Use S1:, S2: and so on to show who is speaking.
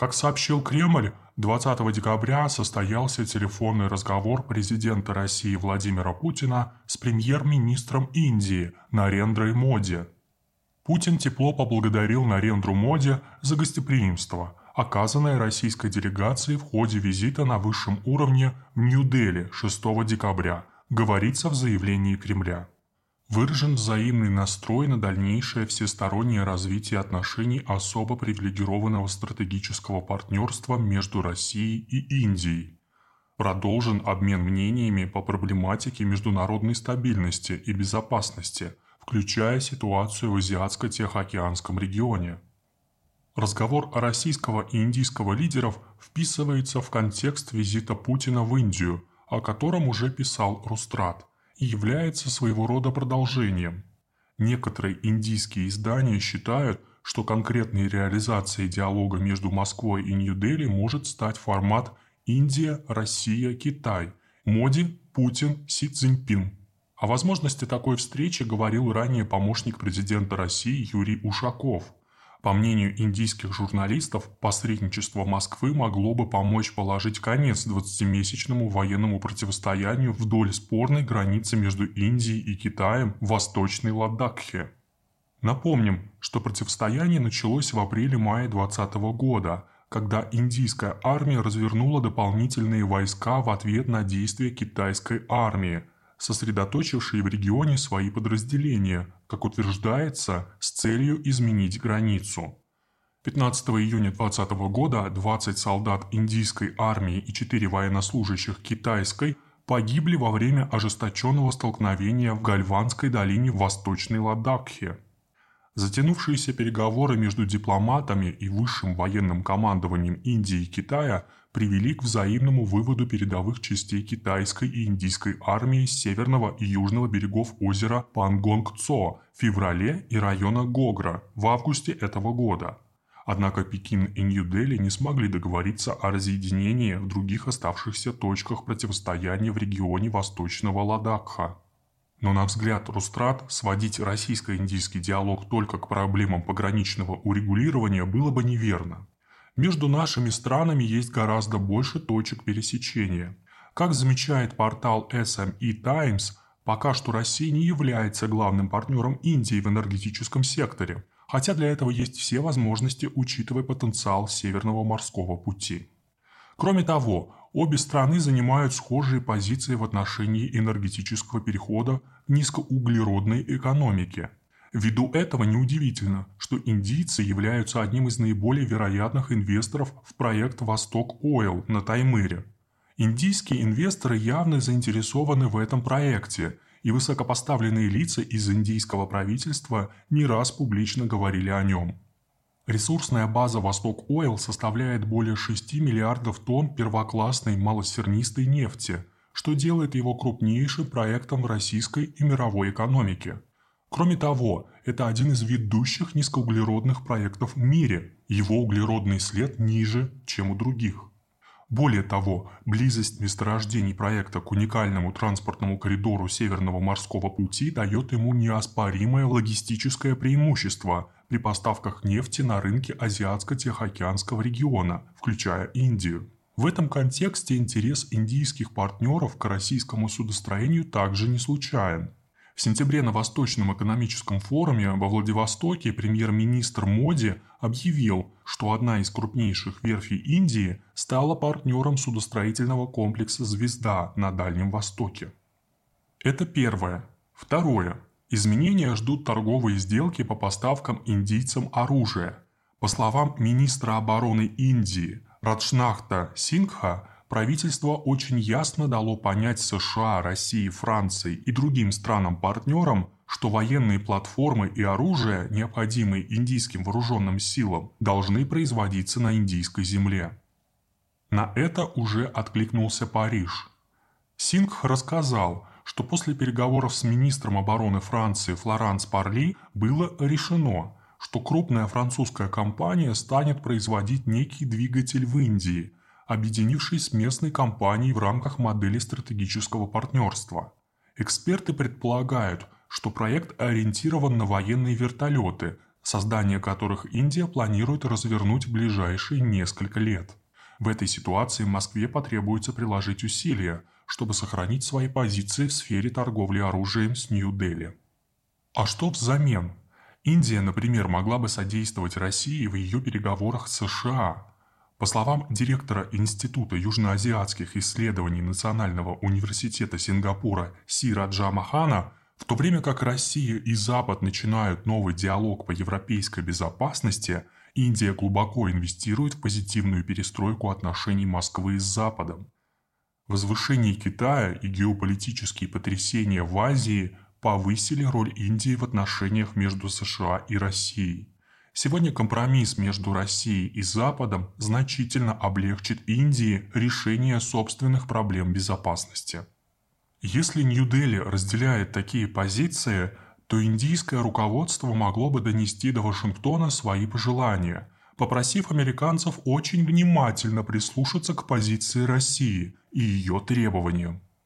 S1: Как сообщил Кремль, 20 декабря состоялся телефонный разговор президента России Владимира Путина с премьер-министром Индии Нарендрой Моди. Путин тепло поблагодарил Нарендру Моди за гостеприимство, оказанное российской делегацией в ходе визита на высшем уровне в Нью-Дели 6 декабря, говорится в заявлении Кремля выражен взаимный настрой на дальнейшее всестороннее развитие отношений особо привилегированного стратегического партнерства между Россией и Индией. Продолжен обмен мнениями по проблематике международной стабильности и безопасности, включая ситуацию в Азиатско-Тихоокеанском регионе. Разговор российского и индийского лидеров вписывается в контекст визита Путина в Индию, о котором уже писал Рустрат и является своего рода продолжением. Некоторые индийские издания считают, что конкретной реализацией диалога между Москвой и Нью-Дели может стать формат Индия, Россия, Китай, Моди, Путин, Си Цзиньпин. О возможности такой встречи говорил ранее помощник президента России Юрий Ушаков – по мнению индийских журналистов, посредничество Москвы могло бы помочь положить конец 20-месячному военному противостоянию вдоль спорной границы между Индией и Китаем в Восточной Ладакхе. Напомним, что противостояние началось в апреле-мае 2020 года, когда индийская армия развернула дополнительные войска в ответ на действия китайской армии – сосредоточившие в регионе свои подразделения, как утверждается, с целью изменить границу. 15 июня 2020 года 20 солдат индийской армии и 4 военнослужащих китайской погибли во время ожесточенного столкновения в Гальванской долине в Восточной Ладакхе. Затянувшиеся переговоры между дипломатами и высшим военным командованием Индии и Китая – привели к взаимному выводу передовых частей китайской и индийской армии с северного и южного берегов озера Пангонг-Цо в феврале и района Гогра в августе этого года. Однако Пекин и Нью-Дели не смогли договориться о разъединении в других оставшихся точках противостояния в регионе Восточного Ладакха. Но на взгляд Рустрат сводить российско-индийский диалог только к проблемам пограничного урегулирования было бы неверно. Между нашими странами есть гораздо больше точек пересечения. Как замечает портал SME Times, пока что Россия не является главным партнером Индии в энергетическом секторе, хотя для этого есть все возможности, учитывая потенциал Северного морского пути. Кроме того, обе страны занимают схожие позиции в отношении энергетического перехода к низкоуглеродной экономике – Ввиду этого неудивительно, что индийцы являются одним из наиболее вероятных инвесторов в проект «Восток Ойл» на Таймыре. Индийские инвесторы явно заинтересованы в этом проекте, и высокопоставленные лица из индийского правительства не раз публично говорили о нем. Ресурсная база «Восток Ойл» составляет более 6 миллиардов тонн первоклассной малосернистой нефти, что делает его крупнейшим проектом в российской и мировой экономике – Кроме того, это один из ведущих низкоуглеродных проектов в мире. Его углеродный след ниже, чем у других. Более того, близость месторождений проекта к уникальному транспортному коридору Северного морского пути дает ему неоспоримое логистическое преимущество при поставках нефти на рынке Азиатско-Тихоокеанского региона, включая Индию. В этом контексте интерес индийских партнеров к российскому судостроению также не случайен – в сентябре на Восточном экономическом форуме во Владивостоке премьер-министр Моди объявил, что одна из крупнейших верфей Индии стала партнером судостроительного комплекса «Звезда» на Дальнем Востоке. Это первое. Второе. Изменения ждут торговые сделки по поставкам индийцам оружия. По словам министра обороны Индии Раджнахта Сингха, правительство очень ясно дало понять США, России, Франции и другим странам-партнерам, что военные платформы и оружие, необходимые индийским вооруженным силам, должны производиться на индийской земле. На это уже откликнулся Париж. Сингх рассказал, что после переговоров с министром обороны Франции Флоранс Парли было решено, что крупная французская компания станет производить некий двигатель в Индии – объединившись с местной компанией в рамках модели стратегического партнерства. Эксперты предполагают, что проект ориентирован на военные вертолеты, создание которых Индия планирует развернуть в ближайшие несколько лет. В этой ситуации Москве потребуется приложить усилия, чтобы сохранить свои позиции в сфере торговли оружием с Нью-Дели. А что взамен? Индия, например, могла бы содействовать России в ее переговорах с США. По словам директора Института южноазиатских исследований Национального университета Сингапура Си Раджа Махана, в то время как Россия и Запад начинают новый диалог по европейской безопасности, Индия глубоко инвестирует в позитивную перестройку отношений Москвы с Западом. Возвышение Китая и геополитические потрясения в Азии повысили роль Индии в отношениях между США и Россией. Сегодня компромисс между Россией и Западом значительно облегчит Индии решение собственных проблем безопасности. Если Нью-Дели разделяет такие позиции, то индийское руководство могло бы донести до Вашингтона свои пожелания, попросив американцев очень внимательно прислушаться к позиции России и ее требованиям.